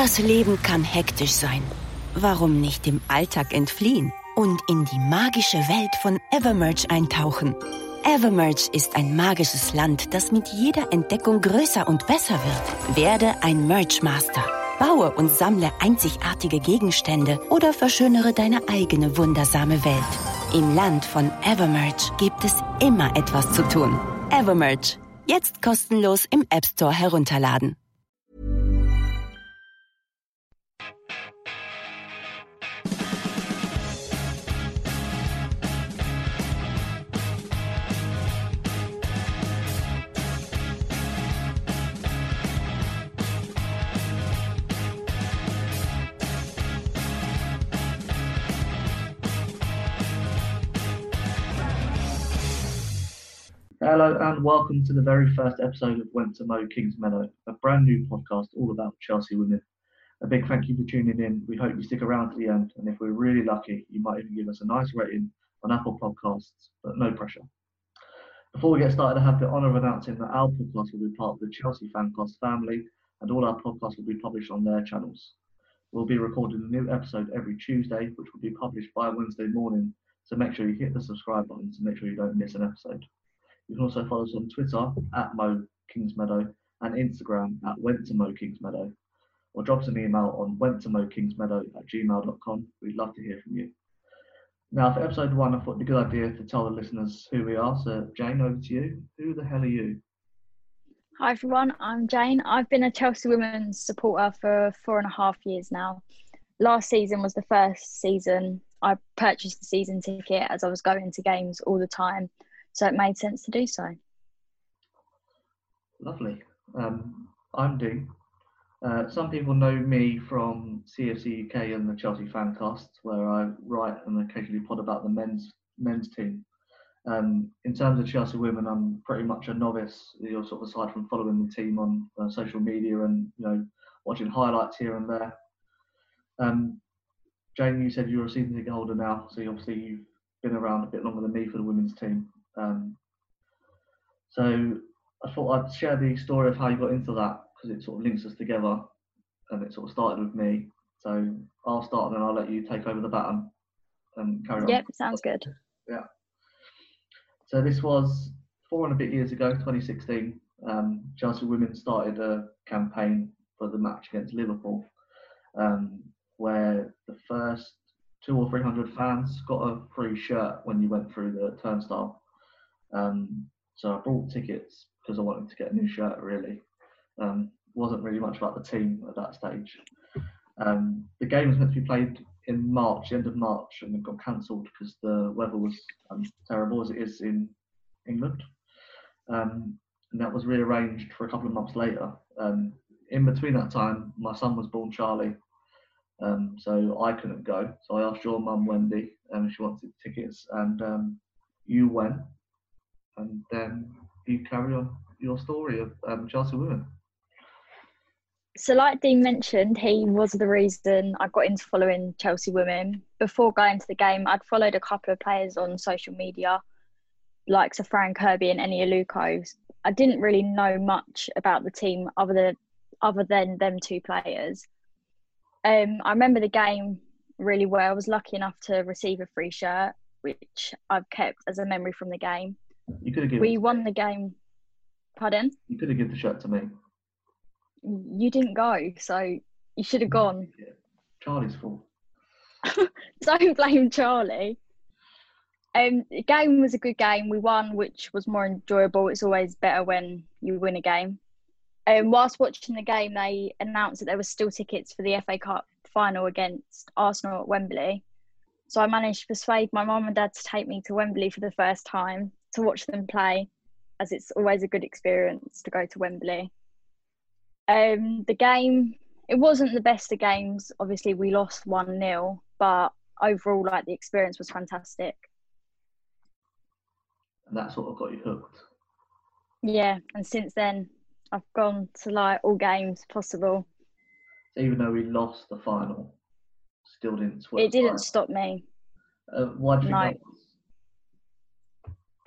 Das Leben kann hektisch sein. Warum nicht dem Alltag entfliehen und in die magische Welt von Evermerge eintauchen? Evermerge ist ein magisches Land, das mit jeder Entdeckung größer und besser wird. Werde ein Merge Master. Baue und sammle einzigartige Gegenstände oder verschönere deine eigene wundersame Welt. Im Land von Evermerge gibt es immer etwas zu tun. Evermerge. Jetzt kostenlos im App Store herunterladen. Hello and welcome to the very first episode of Went to Mow Kingsmeadow, a brand new podcast all about Chelsea women. A big thank you for tuning in. We hope you stick around to the end, and if we're really lucky, you might even give us a nice rating on Apple Podcasts, but no pressure. Before we get started, I have the honour of announcing that our podcast will be part of the Chelsea Fancast family, and all our podcasts will be published on their channels. We'll be recording a new episode every Tuesday, which will be published by Wednesday morning. So make sure you hit the subscribe button to make sure you don't miss an episode. You can also follow us on Twitter at Mow Kingsmeadow and Instagram at Went to Mow Kingsmeadow. Or drop us an email on went to Mow Kingsmeadow at gmail.com. We'd love to hear from you. Now, for episode one, I thought it'd be a good idea to tell the listeners who we are. So, Jane, over to you. Who the hell are you? Hi everyone, I'm Jane. I've been a Chelsea Women's supporter for four and a half years now. Last season was the first season I purchased the season ticket as I was going to games all the time so it made sense to do so. Lovely. Um, I'm Dean. Uh, some people know me from CFC UK and the Chelsea Fancast, where I write and occasionally pod about the men's men's team. Um, in terms of Chelsea women, I'm pretty much a novice. You know, sort of aside from following the team on uh, social media and you know watching highlights here and there. Um, Jane, you said you're a season ticket holder now, so obviously you've been around a bit longer than me for the women's team. Um, so I thought I'd share the story of how you got into that because it sort of links us together, and it sort of started with me. So I'll start and then I'll let you take over the baton and carry on. Yep, sounds good. Yeah. So this was four and a bit years ago, 2016. Um, Chelsea women started a campaign for the match against Liverpool, um, where the first two or three hundred fans got a free shirt when you went through the turnstile. Um, so I bought tickets because I wanted to get a new shirt. Really, um, wasn't really much about the team at that stage. Um, the game was meant to be played in March, the end of March, and it got cancelled because the weather was um, terrible as it is in England. Um, and that was rearranged for a couple of months later. Um, in between that time, my son was born, Charlie, um, so I couldn't go. So I asked your mum, Wendy, and she wanted tickets, and um, you went, and then you carry on your story of um, Chelsea Women. So, like Dean mentioned, he was the reason I got into following Chelsea Women. Before going to the game, I'd followed a couple of players on social media, like Sir Fran Kirby and Eni Aluko. I didn't really know much about the team other than other than them two players. Um, I remember the game really well. I was lucky enough to receive a free shirt, which I've kept as a memory from the game. You could have given. We won the game. Pardon? You could have given the shirt to me. You didn't go, so you should have gone. Yeah. Charlie's fault. Don't blame Charlie. Um, the game was a good game. We won, which was more enjoyable. It's always better when you win a game. Um, whilst watching the game, they announced that there were still tickets for the FA Cup final against Arsenal at Wembley. So I managed to persuade my mum and dad to take me to Wembley for the first time to watch them play, as it's always a good experience to go to Wembley. Um, the game, it wasn't the best of games. Obviously, we lost 1 0, but overall, like the experience was fantastic. And that sort of got you hooked. Yeah, and since then, I've gone to like all games possible. So even though we lost the final, still didn't. It didn't stop me. Uh, why do you No.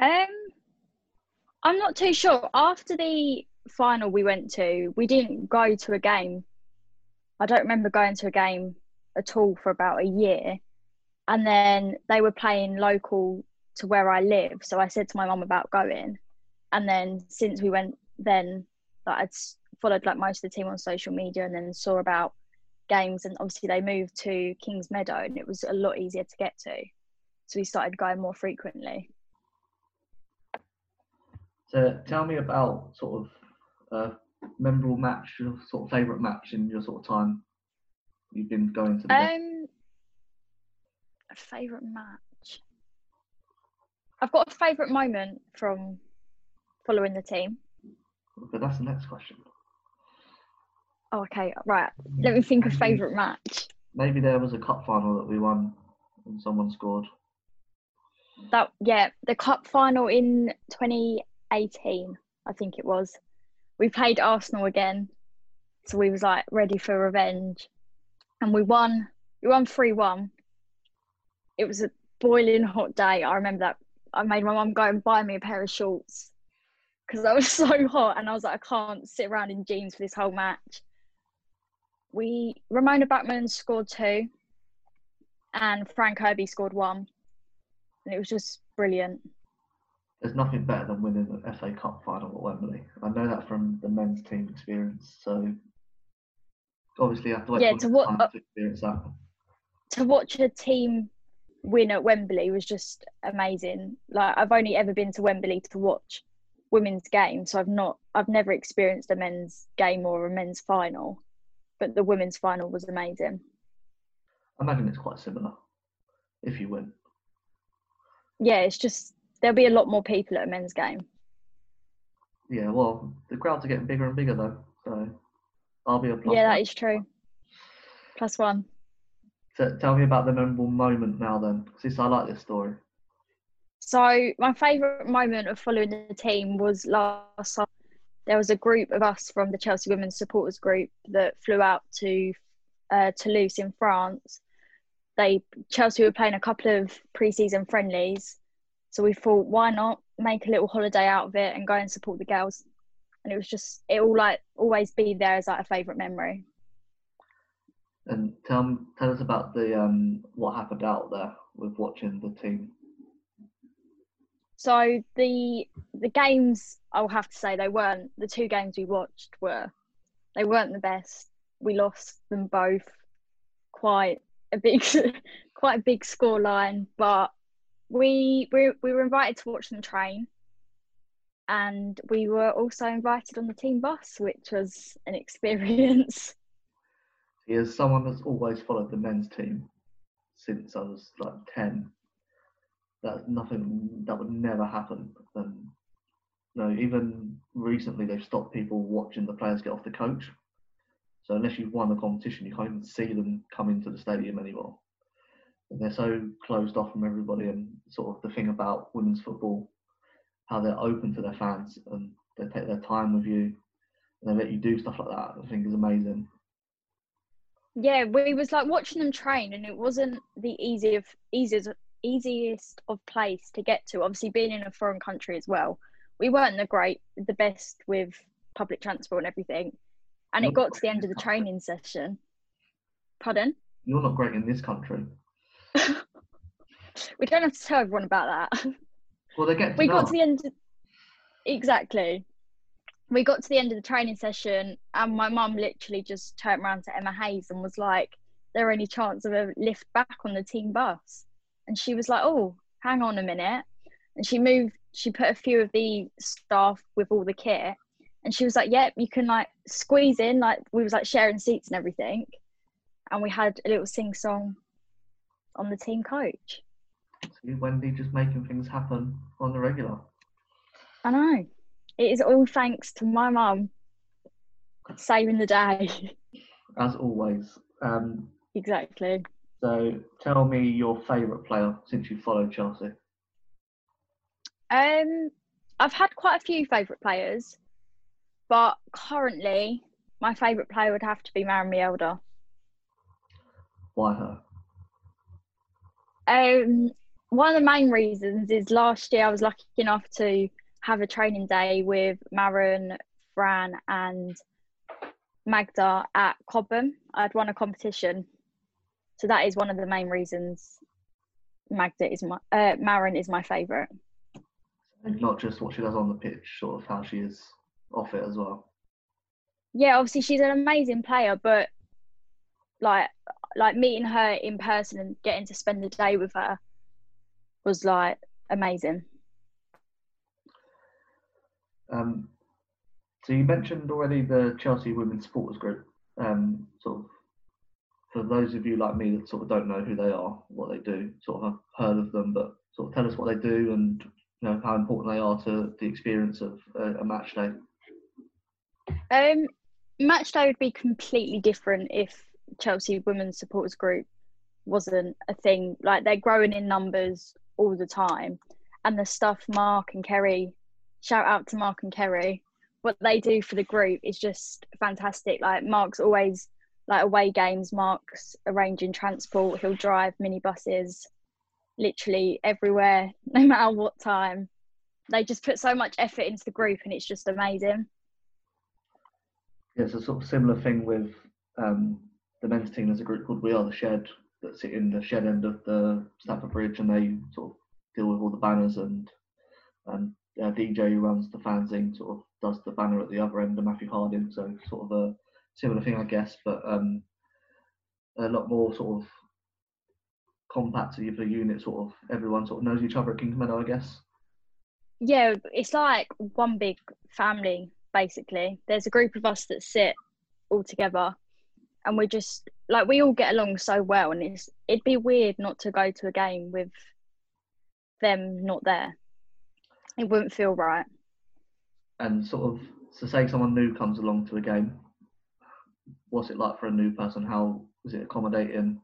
Um, I'm not too sure. After the final we went to, we didn't go to a game. I don't remember going to a game at all for about a year. And then they were playing local to where I live. So I said to my mum about going. And then since we went then, like, I'd followed like most of the team on social media and then saw about games. And obviously they moved to Kingsmeadow and it was a lot easier to get to. So we started going more frequently. So tell me about sort of a memorable match, your sort of favourite match in your sort of time you've been going to. The Um, a favourite match. I've got a favourite moment from following the team. But that's the next question. Oh, okay, right. Let me think of a favourite match. Maybe there was a cup final that we won and someone scored. That yeah, the cup final in 2018, I think it was. We played Arsenal again, so we was like ready for revenge, and we won. We won three one. It was a boiling hot day. I remember that. I made my mum go and buy me a pair of shorts because I was so hot, and I was like, I can't sit around in jeans for this whole match. We Ramona Bachmann scored two, and Fran Kirby scored one, and it was just brilliant. There's nothing better than winning an FA Cup final at Wembley. I know that from the men's team experience. So obviously, you have to wait Yeah, to what- uh, to experience that. to watch a team win at Wembley was just amazing. Like I've only ever been to Wembley to watch women's games, so I've not I've never experienced a men's game or a men's final. But the women's final was amazing. I imagine it's quite similar if you win. Yeah, it's just there'll be a lot more people at a men's game. Yeah, well, the crowds are getting bigger and bigger though, so I'll be a plus. yeah, one. that is true. Plus one. So tell me about the memorable moment now then, because I like this story. So my favourite moment of following the team was last summer. There was a group of us from the Chelsea Women's Supporters Group that flew out to uh, Toulouse in France. They Chelsea were playing a couple of pre-season friendlies, so we thought, why not make a little holiday out of it and go and support the girls? And it was just it will like always be there as like a favourite memory. And tell tell us about the um what happened out there with watching the team. So the the games I'll have to say they weren't the two games we watched were they weren't the best. We lost them both quite a big quite a big score line, but we we we were invited to watch them train and we were also invited on the team bus, which was an experience. He is someone that's always followed the men's team since I was like ten. That's nothing that would never happen. And no, even recently they've stopped people watching the players get off the coach. So unless you've won the competition, you can't even see them come into the stadium anymore. They're so closed off from everybody. And sort of the thing about women's football, how they're open to their fans and they take their time with you and they let you do stuff like that. I think is amazing. Yeah, we was like watching them train, and it wasn't the easy of easiest easiest of place to get to. Obviously, being in a foreign country as well, we weren't the great, the best with public transport and everything. And it got to the end of the training session. Pardon? You're not great in this country. We don't have to tell everyone about that. Well, they get to we know. got to the end. Of, exactly. We got to the end of the training session, and my mum literally just turned around to Emma Hayes and was like, "There any chance of a lift back on the team bus?" And she was like, "Oh, hang on a minute." And she moved. She put a few of the staff with all the kit, and she was like, "Yep, you can like squeeze in." Like we was like sharing seats and everything, and we had a little sing song on the team coach. See, Wendy just making things happen on the regular. I know. It is all thanks to my mum saving the day. As always. Um, exactly. so tell me your favourite player since you followed Chelsea. Um, I've had quite a few favourite players, but currently my favourite player would have to be Maren Mjelde. Why her? Um, one of the main reasons is last year I was lucky enough to have a training day with Maren, Fran, and Magda at Cobham. I'd won a competition, so that is one of the main reasons Magda is my uh, Maren is my favourite. And not just what she does on the pitch, sort of how she is off it as well. Yeah, obviously she's an amazing player, but like like meeting her in person and getting to spend the day with her was like amazing. Um, so you mentioned already the Chelsea Women's Supporters Group. Um, sort of for those of you like me that sort of don't know who they are, what they do, sort of have heard of them, but sort of tell us what they do and you know how important they are to the experience of a, a match day. Um, match day would be completely different if Chelsea Women's Supporters Group wasn't a thing. Like they're growing in numbers all the time, and the stuff Mark and Kerry, shout out to Mark and Kerry, what they do for the group is just fantastic. Like Mark's always like away games, Mark's arranging transport. He'll drive minibuses, literally everywhere, no matter what time. They just put so much effort into the group, and it's just amazing. It's a sort of similar thing with um, the men's team. There's a group called We Are the Shed that sit in the shed end of the Stamford Bridge, and they sort of deal with all the banners and and uh, DJ who runs the fanzine sort of does the banner at the other end of Matthew Harding. So sort of a similar thing, I guess, but um, a lot more sort of compact of a unit. Sort of everyone sort of knows each other at Kingsmeadow, I guess. Yeah, it's like one big family basically. There's a group of us that sit all together and we just like we all get along so well and it's it'd be weird not to go to a game with them not there. It wouldn't feel right. And sort of so say someone new comes along to a game, what's it like for a new person? How is it accommodating?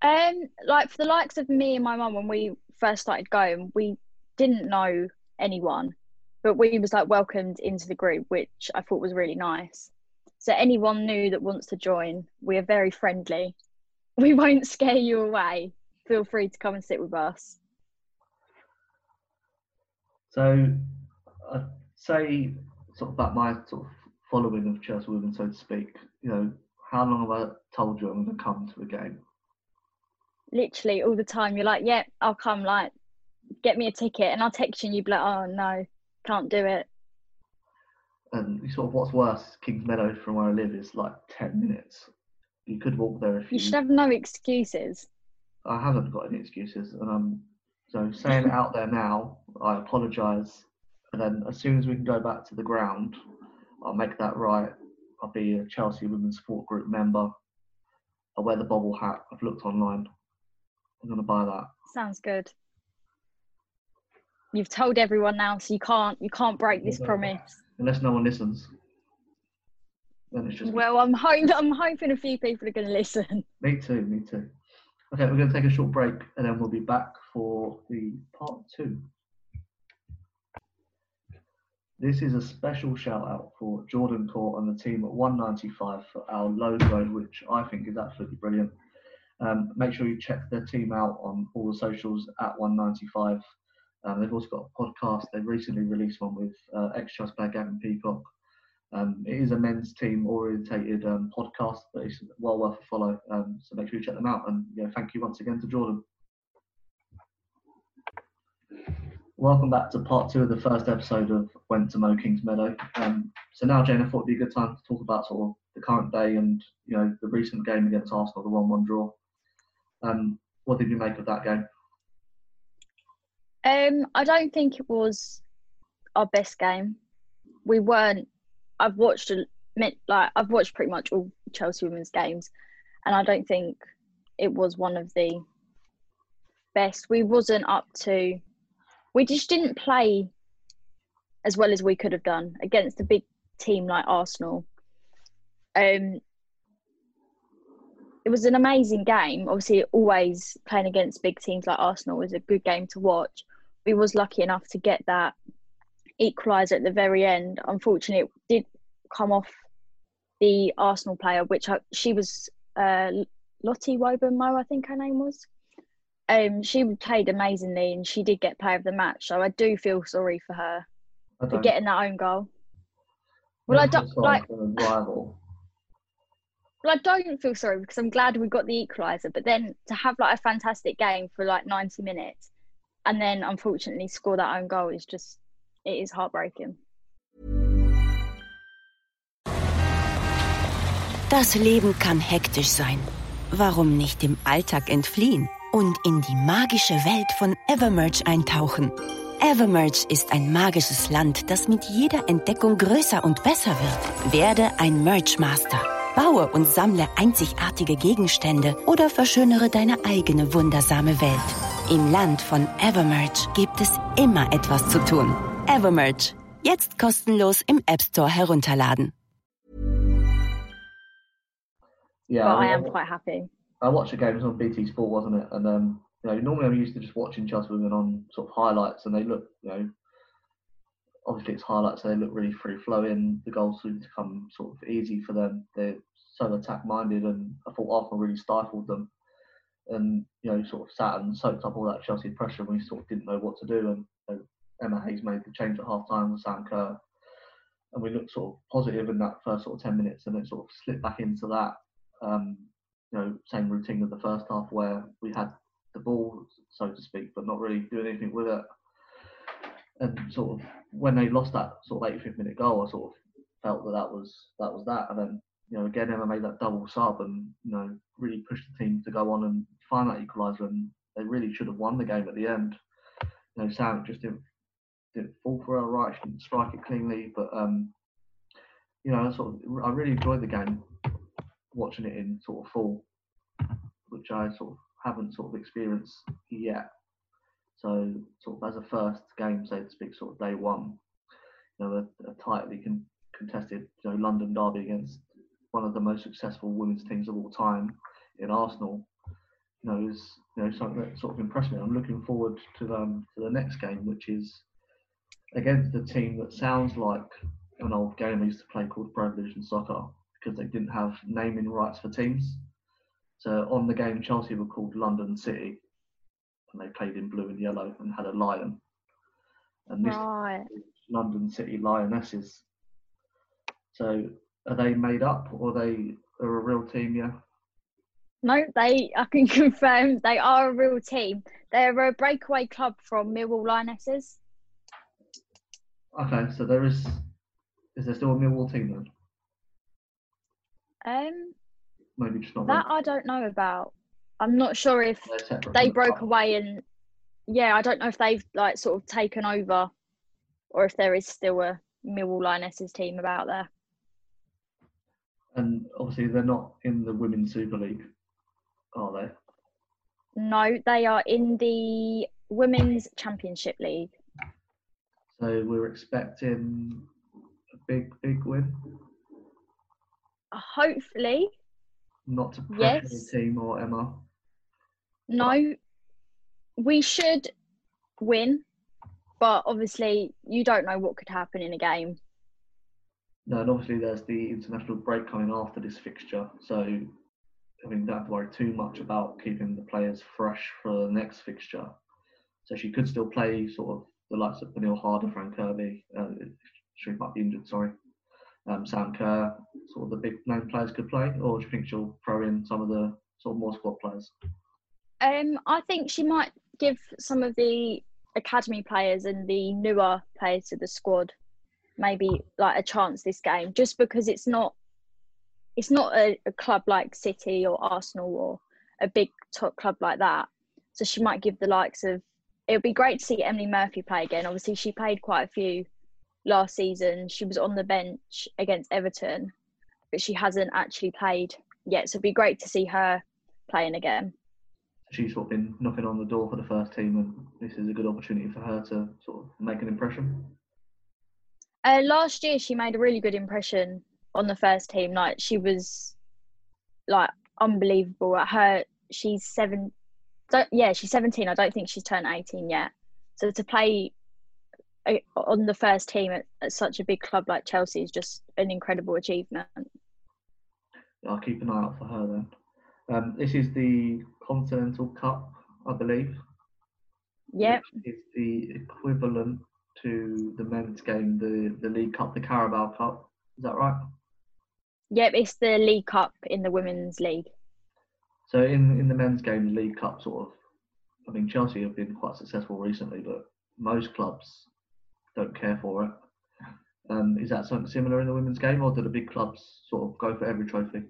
Um, like for the likes of me and my mum when we first started going, we didn't know anyone but we was like welcomed into the group, which I thought was really nice. So anyone new that wants to join, we are very friendly. We won't scare you away. Feel free to come and sit with us. So, I'd say sort of about my sort of following of Chelsea women, so to speak. You know, how long have I told you I'm going to come to a game? Literally all the time. You're like, yeah, I'll come. Like, get me a ticket, and I'll text you, and you be like, oh no, can't do it. And sort of what's worse, Kingsmeadow from where I live is like ten minutes. You could walk there if you. You should have no excuses. I haven't got any excuses, and I'm so saying it out there now. I apologise, and then as soon as we can go back to the ground, I'll make that right. I'll be a Chelsea Women's Support Group member. I'll wear the bobble hat. I've looked online. I'm going to buy that. Sounds good you've told everyone now, so you can't you can't break this promise. Unless no one listens. Then it's just Well, I'm hoping I'm hoping a few people are going to listen. Me too. Me too. Okay, we're going to take a short break and then we'll be back for the part two. This is a special shout out for Jordan Court and the team at 195 for our logo, which I think is absolutely brilliant. Um, make sure you check their team out on all the socials at 195 um, they've also got a podcast. They've recently released one with uh, ex-Chelsea player Gavin Peacock. Um, it is a men's team orientated um, podcast, but it's well worth a follow. Um, so make sure you check them out. And yeah, thank you once again to Jordan. Welcome back to part two of the first episode of Went to Mow Kingsmeadow. Um, so now, Jane, I thought it'd be a good time to talk about sort of the current day and you know the recent game against Arsenal, the one-one draw. Um, what did you make of that game? Um, I don't think it was our best game. We weren't. I've watched like I've watched pretty much all Chelsea women's games, and I don't think it was one of the best. We wasn't up to. We just didn't play as well as we could have done against a big team like Arsenal. Um, it was an amazing game. Obviously, always playing against big teams like Arsenal was a good game to watch. We was lucky enough to get that equaliser at the very end. Unfortunately, it did come off the Arsenal player, which I, she was uh, Lotte Wubben-Moy, I think her name was. Um, she played amazingly, and she did get player of the match. So I do feel sorry for her for getting that own goal. Well, I don't like. sorry for a rival. Well, I don't feel sorry because I'm glad we got the equaliser. But then to have like a fantastic game for like 90 minutes, and then unfortunately score that own goal is just it is heartbreaking. Das Leben kann hektisch sein. Warum nicht dem Alltag entfliehen und in die magische Welt von Evermerge eintauchen? Evermerge ist ein magisches Land, das mit jeder Entdeckung größer und besser wird. Werde ein Merge Master. Baue und sammle einzigartige Gegenstände oder verschönere deine eigene wundersame Welt. Im Land von Evermerge gibt es immer etwas zu tun. Evermerge. Jetzt kostenlos im App Store herunterladen. Yeah, but I am quite happy. I watched the games on BT Sport, wasn't it? And um, you know, normally I'm used to just watching Chelsea women on sort of highlights, and they look, you know, obviously it's highlights, so they look really free flowing. The goals seem to come sort of easy for them. They're so attack minded, and I thought Arsenal really stifled them. And you know, sort of sat and soaked up all that Chelsea pressure, and we sort of didn't know what to do. And you know, Emma Hayes made the change at half time with Sam Kerr, and we looked sort of positive in that first sort of ten minutes, and then sort of slipped back into that um, you know, same routine of the first half where we had the ball, so to speak, but not really doing anything with it. And sort of when they lost that sort of 85th minute goal, I sort of felt that that was that was that. And then you know again Emma made that double sub and you know really pushed the team to go on and find that equaliser. And they really should have won the game at the end. You know Sam just didn't didn't fall for her right. She didn't strike it cleanly, but um, you know I sort of I really enjoyed the game watching it in sort of full, which I sort of haven't sort of experienced yet. So sort of as a first game, so to speak, sort of day one, you know, a, a tightly con- contested, you know, London derby against one of the most successful women's teams of all time in Arsenal. You know, is you know something that sort of impressed me. I'm looking forward to um to the next game, which is against a team that sounds like an old game I used to play called Pro Evolution Soccer because they didn't have naming rights for teams. So on the game, Chelsea were called London City, and they played in blue and yellow and had a lion. And this Right. London City Lionesses. So are they made up, or they are a real team? Yeah. No, they. I can confirm they are a real team. They're a breakaway club from Millwall Lionesses. Okay, so there is. Is there still a Millwall team then? Um, Maybe just not. that I don't know about. I'm not sure if they the broke away and yeah, I don't know if they've like sort of taken over or if there is still a Millwall Lionesses team about there. And obviously they're not in the Women's Super League, are they? No, they are in the Women's Championship League. So we're expecting a big, big win. Hopefully, Not to pressure Yes. the team or Emma. no, we should win, but obviously you don't know what could happen in a game. No, and obviously there's the international break coming after this fixture. So I mean, don't have to worry too much about keeping the players fresh for the next fixture. So she could still play sort of the likes of Pernille Harder, Fran Kirby. Uh, she might be injured, sorry. Um, Sam Kerr, sort of the big name players could play, or do you think she'll throw in some of the sort of more squad players? Um, I think she might give some of the academy players and the newer players to the squad maybe like a chance this game, just because it's not it's not a, a club like City or Arsenal or a big top club like that. So she might give the likes of. It would be great to see Emily Murphy play again. Obviously, she played quite a few last season. She was on the bench against Everton, but she hasn't actually played yet. So it'd be great to see her playing again. She's sort of been knocking on the door for the first team, and this is a good opportunity for her to sort of make an impression. Uh, last year, she made a really good impression on the first team. Like she was, like unbelievable. At her, she's seven. Don't, yeah, she's seventeen. I don't think she's turned eighteen yet. So to play uh, on the first team at, at such a big club like Chelsea is just an incredible achievement. I'll keep an eye out for her then. Um, this is the Continental Cup, I believe. Yep. is the equivalent to the men's game, the, the League Cup, the Carabao Cup. Is that right? Yep, it's the League Cup in the Women's League. So in in the men's game, the League Cup sort of. I mean, Chelsea have been quite successful recently, but most clubs don't care for it. Um, is that something similar in the women's game, or do the big clubs sort of go for every trophy?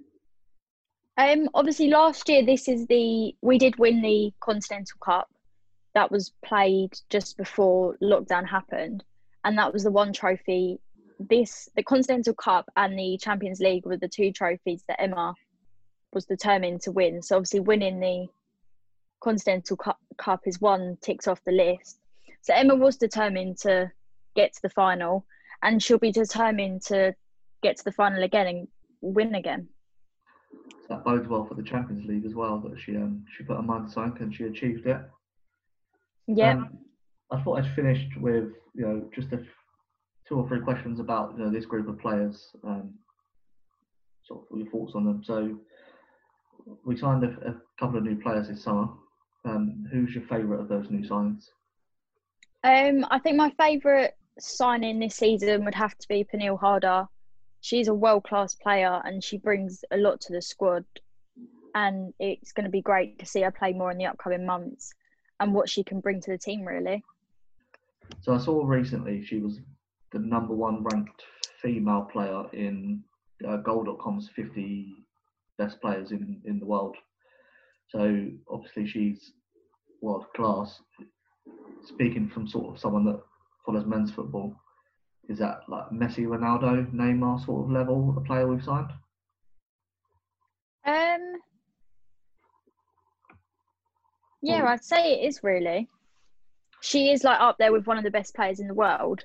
Um, obviously, last year this is the we did win the Continental Cup. That was played just before lockdown happened, and that was the one trophy. This the Continental Cup and the Champions League were the two trophies that Emma was determined to win. So obviously, winning the Continental Cup, is one ticks off the list. So Emma was determined to get to the final, and she'll be determined to get to the final again and win again. So that bodes well for the Champions League as well. That she um, she put her mind to something and she achieved it. Yeah. Um, I thought I'd finished with you know just a f- two or three questions about you know this group of players. Um, sort of your thoughts on them. So we signed a, a couple of new players this summer. Um, who's your favourite of those new signings? Um, I think my favourite signing this season would have to be Pernille Harder. She's a world class player and she brings a lot to the squad. And it's going to be great to see her play more in the upcoming months and what she can bring to the team, really. So I saw recently she was the number one ranked female player in uh, Goal.com's 50 best players in, in the world. So obviously she's world class. Speaking from sort of someone that follows men's football, is that like Messi, Ronaldo, Neymar sort of level a player we've signed? Um, yeah, I'd say it is really. She is like up there with one of the best players in the world.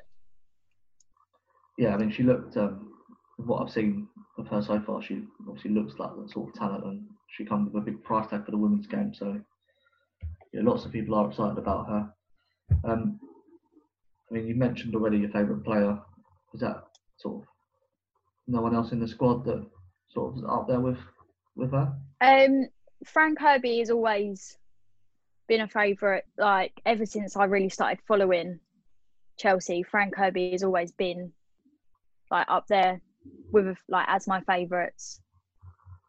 Yeah, I mean she looked. Um, what I've seen of her so far, she obviously looks like that sort of talent, and she comes with a big price tag for the women's game. So yeah, lots of people are excited about her. Um, I mean, you mentioned already your favourite player. Is that sort of no one else in the squad that sort of is up there with with her? Um, Fran Kirby is always been a favourite. Like ever since I really started following Chelsea, Fran Kirby has always been like up there with like as my favourites.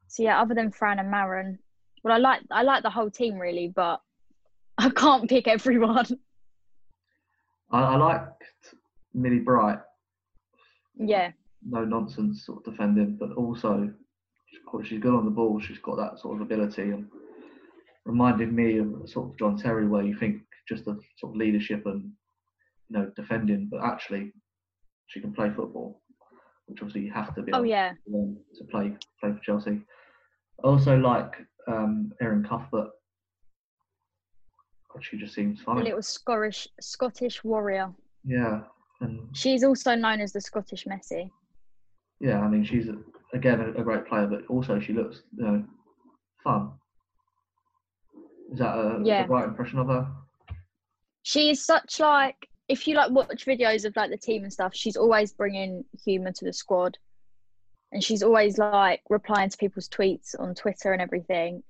So yeah, other than Fran and Maren, well, I like I like the whole team really, but I can't pick everyone. I, I liked Millie Bright. yeah, no nonsense sort of defending, but also she's quite- she's good on the ball. She's got that sort of ability and reminded me of sort of John Terry, where you think just the sort of leadership and you know defending, but actually she can play football, which obviously you have to be oh yeah, to to play play for Chelsea. I also like um, Erin Cuthbert. She just seems funny. little Scottish Scottish warrior. Yeah, and She's also known as the Scottish Messi. yeah, I mean she's again a, a great player, but also she looks you know fun. Is that a, Yeah. the right impression of her? she is such like if you like watch videos of like the team and stuff she's always bringing humor to the squad and she's always like replying to people's tweets on twitter and everything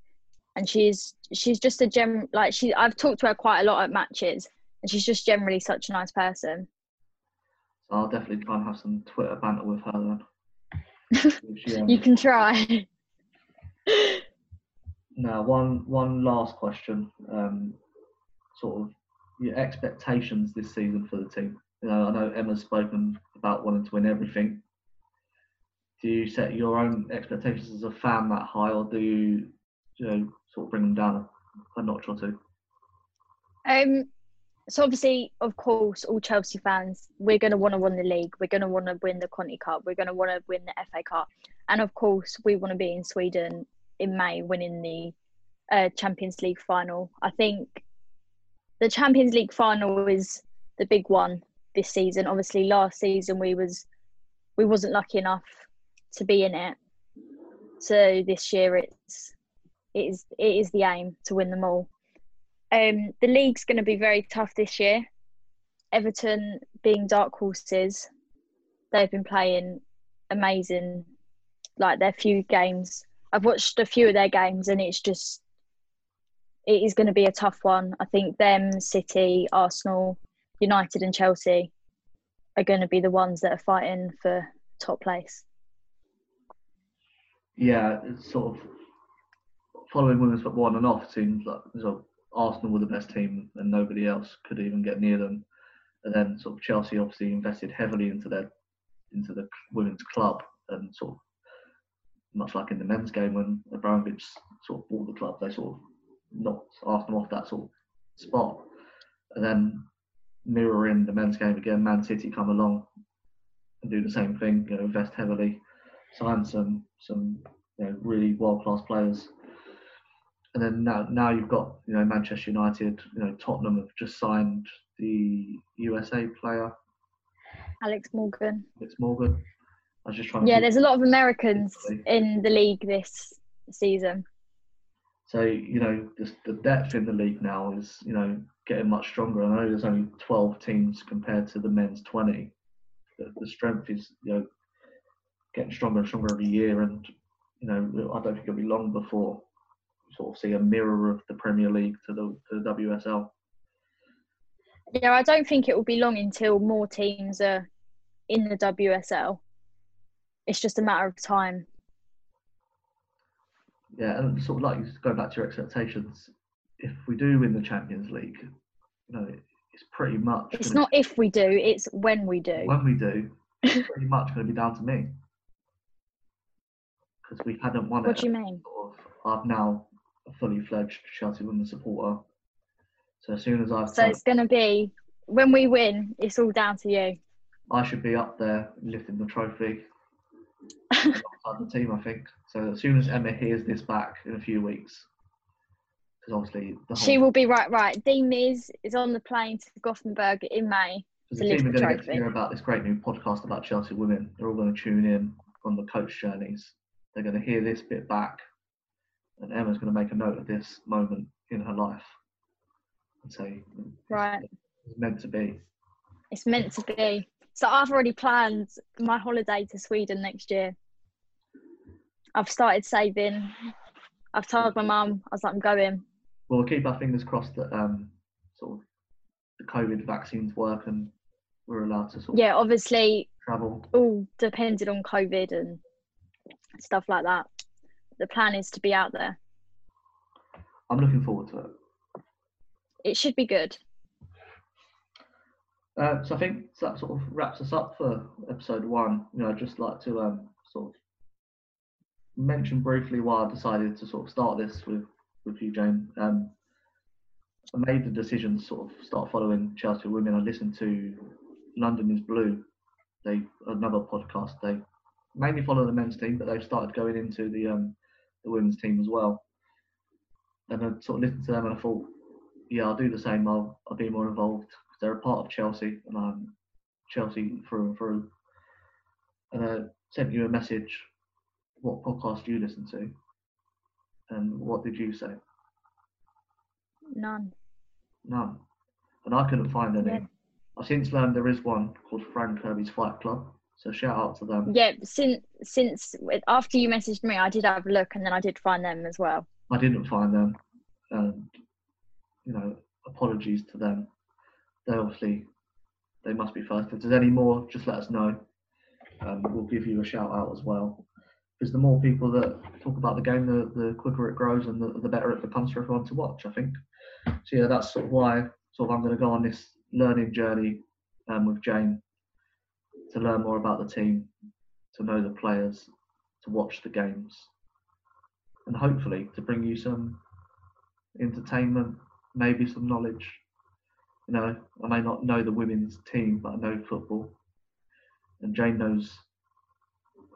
and she's she's just a gem like she i've talked to her quite a lot at matches and she's just generally such a nice person So I'll definitely try and have some Twitter banter with her then. Um, you can try Now, one one last question. Um, sort of your expectations this season for the team. You know, I know Emma's spoken about wanting to win everything. Do you set your own expectations as a fan that high, or do you, you know, sort of bring them down a, notch or two? Um, so obviously, of course, all Chelsea fans, we're going to want to win the league. We're going to want to win the Conti Cup. We're going to want to win the FA Cup, and of course, we want to be in Sweden in May, winning the uh, Champions League final. I think the Champions League final is the big one this season. Obviously, last season we was we wasn't lucky enough to be in it. So this year it's it is it is the aim to win them all. Um, the league's going to be very tough this year. Everton being dark horses, they've been playing amazing. Like their few games, I've watched a few of their games, and it's just it is going to be a tough one. I think them, City, Arsenal, United, and Chelsea are going to be the ones that are fighting for top place. Yeah, it's sort of following women's football on and off. Seems like so Arsenal were the best team and nobody else could even get near them. And then sort of Chelsea obviously invested heavily into their into the women's club and sort of much like in the men's game when Abramovich sort of bought the club, they sort of knocked Arsenal off that sort of spot. And then mirroring the men's game again, Man City come along and do the same thing, you know, invest heavily, sign some some you know, really world class players. And then now now you've got, you know, Manchester United, you know, Tottenham have just signed the USA player. Alex Morgan. Alex Morgan. I was just trying. Yeah, there's a lot of Americans in the league this season. So you know, the, the depth in the league now is you know getting much stronger. I know there's only 12 teams compared to the men's 20. The, the strength is you know getting stronger and stronger every year, and you know I don't think it'll be long before we sort of see a mirror of the Premier League to the to the WSL. Yeah, I don't think it will be long until more teams are in the WSL it's just a matter of time. Yeah, and sort of like going back to your expectations, if we do win the Champions League, you know, it's pretty much. It's not if we do; it's when we do. When we do, it's pretty much going to be down to me because we hadn't won what it. What do you mean? Sort of, I'm now a fully fledged Chelsea women's supporter. So as soon as I've. So it's going to be when we win. It's all down to you. I should be up there lifting the trophy alongside the team, I think. So as soon as Emma hears this back in a few weeks, because obviously she will be right. Right, Dean Mears is on the plane to Gothenburg in May. To the team are going to get to hear about this great new podcast about Chelsea women. They're all going to tune in on the coach journeys. They're going to hear this bit back, and Emma's going to make a note of this moment in her life and say, "Right, it's meant to be." It's meant to be. So I've already planned my holiday to Sweden next year. I've started saving. I've told my mum, I was like, I'm going. Well, we'll keep our fingers crossed that um, sort of the COVID vaccines work and we're allowed to sort yeah, obviously travel. All depended on COVID and stuff like that. The plan is to be out there. I'm looking forward to it. It should be good. Uh, so I think that sort of wraps us up for episode one. You know, I'd just like to um, sort of mention briefly why I decided to sort of start this with with you, Jane. Um, I made the decision to sort of start following Chelsea women. I listened to London is Blue, they another podcast. They mainly follow the men's team, but they've started going into the um, the women's team as well. And I sort of listened to them, and I thought, yeah, I'll do the same. I'll I'll be more involved they're a part of Chelsea, and I'm Chelsea through and through. And I sent you a message. What podcast do you listen to? And what did you say? None. None. And I couldn't find any. Yeah. I've since learned there is one called Fran Kirby's Fight Club. So shout out to them. Yeah, since since after you messaged me, I did have a look, and then I did find them as well. I didn't find them, and you know, apologies to them they obviously they must be first. If there's any more, just let us know. Um, we'll give you a shout out as well. Because the more people that talk about the game, the, the quicker it grows and the, the better it becomes for everyone to watch. I think. So yeah, that's sort of why sort of I'm going to go on this learning journey um, with Jane to learn more about the team, to know the players, to watch the games, and hopefully to bring you some entertainment, maybe some knowledge you know, I may not know the women's team, but I know football. And Jane knows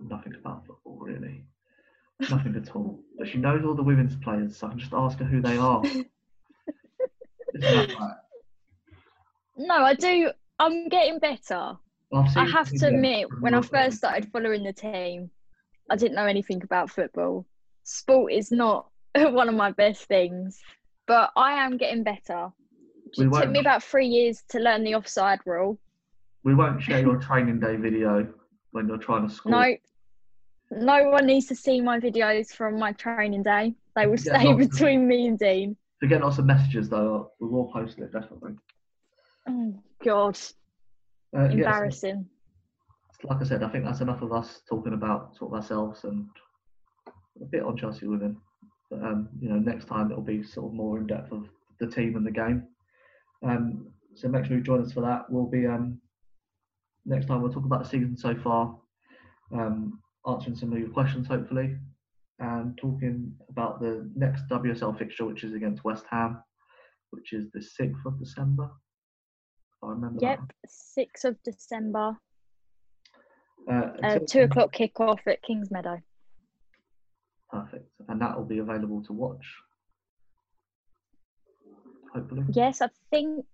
nothing about football really. Nothing at all. But she knows all the women's players, so I can just ask her who they are. right? No, I do. I'm getting better. I have to admit, when I first started following the team, I didn't know anything about football. Sport is not one of my best things, but I am getting better. It took me about three years to learn the offside rule. We won't share your training day video when you're trying to score. No, no one needs to see my videos from my training day. They will stay between of, me and Dean. To get lots of messages though, we will post it definitely. Oh God, uh, embarrassing. like I said, I think that's enough of us talking about sort of ourselves and a bit on Chelsea women. But um, you know, next time it'll be sort of more in depth of the team and the game. Um, so make sure you join us for that. We'll be um, next time we'll talk about the season so far, um, answering some of your questions hopefully, and talking about the next WSL fixture, which is against West Ham, which is the sixth of December. I remember. Yep, sixth of December. Uh, Uh, two o'clock kickoff at Kingsmeadow. Perfect, and that will be available to watch. Hopefully. Yes, I think.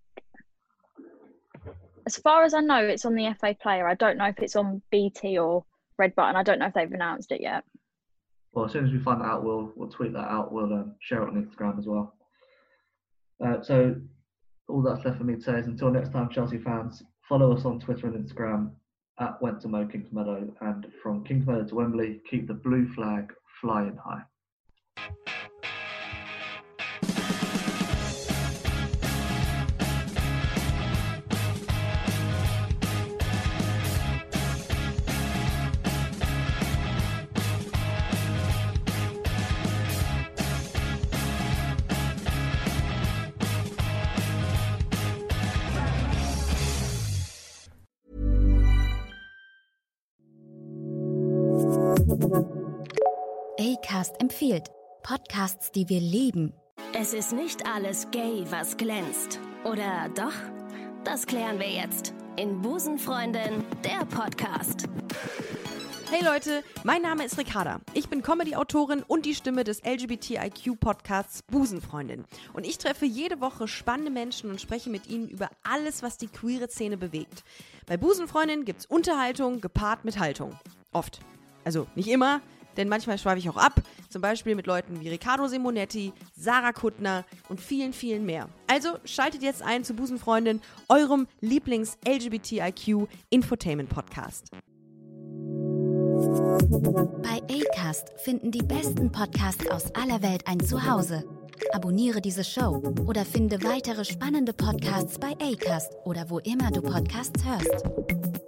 As far as I know, it's on the FA Player. I don't know if it's on BT or Red Button. I don't know if they've announced it yet. Well, as soon as we find that out, we'll we'll tweet that out. We'll um, share it on Instagram as well. Uh, so all that's left for me to say is until next time, Chelsea fans, follow us on Twitter and Instagram at Went to Mow Kingsmeadow, and from Kingsmeadow to Wembley, keep the blue flag flying high. Acast empfiehlt Podcasts, die wir lieben. Es ist nicht alles gay, was glänzt. Oder doch? Das klären wir jetzt in Busenfreundin, der Podcast. Hey Leute, mein Name ist Ricarda. Ich bin Comedy-Autorin und die Stimme des LGBTIQ-Podcasts Busenfreundin. Und ich treffe jede Woche spannende Menschen und spreche mit ihnen über alles, was die queere Szene bewegt. Bei Busenfreundin gibt's Unterhaltung gepaart mit Haltung. Oft. Also nicht immer, denn manchmal schweife ich auch ab. Zum Beispiel mit Leuten wie Riccardo Simonetti, Sarah Kuttner und vielen, vielen mehr. Also schaltet jetzt ein zu Busenfreundin, eurem Lieblings-LGBTIQ-Infotainment-Podcast. Bei Acast finden die besten Podcasts aus aller Welt ein Zuhause. Abonniere diese Show oder finde weitere spannende Podcasts bei Acast oder wo immer du Podcasts hörst.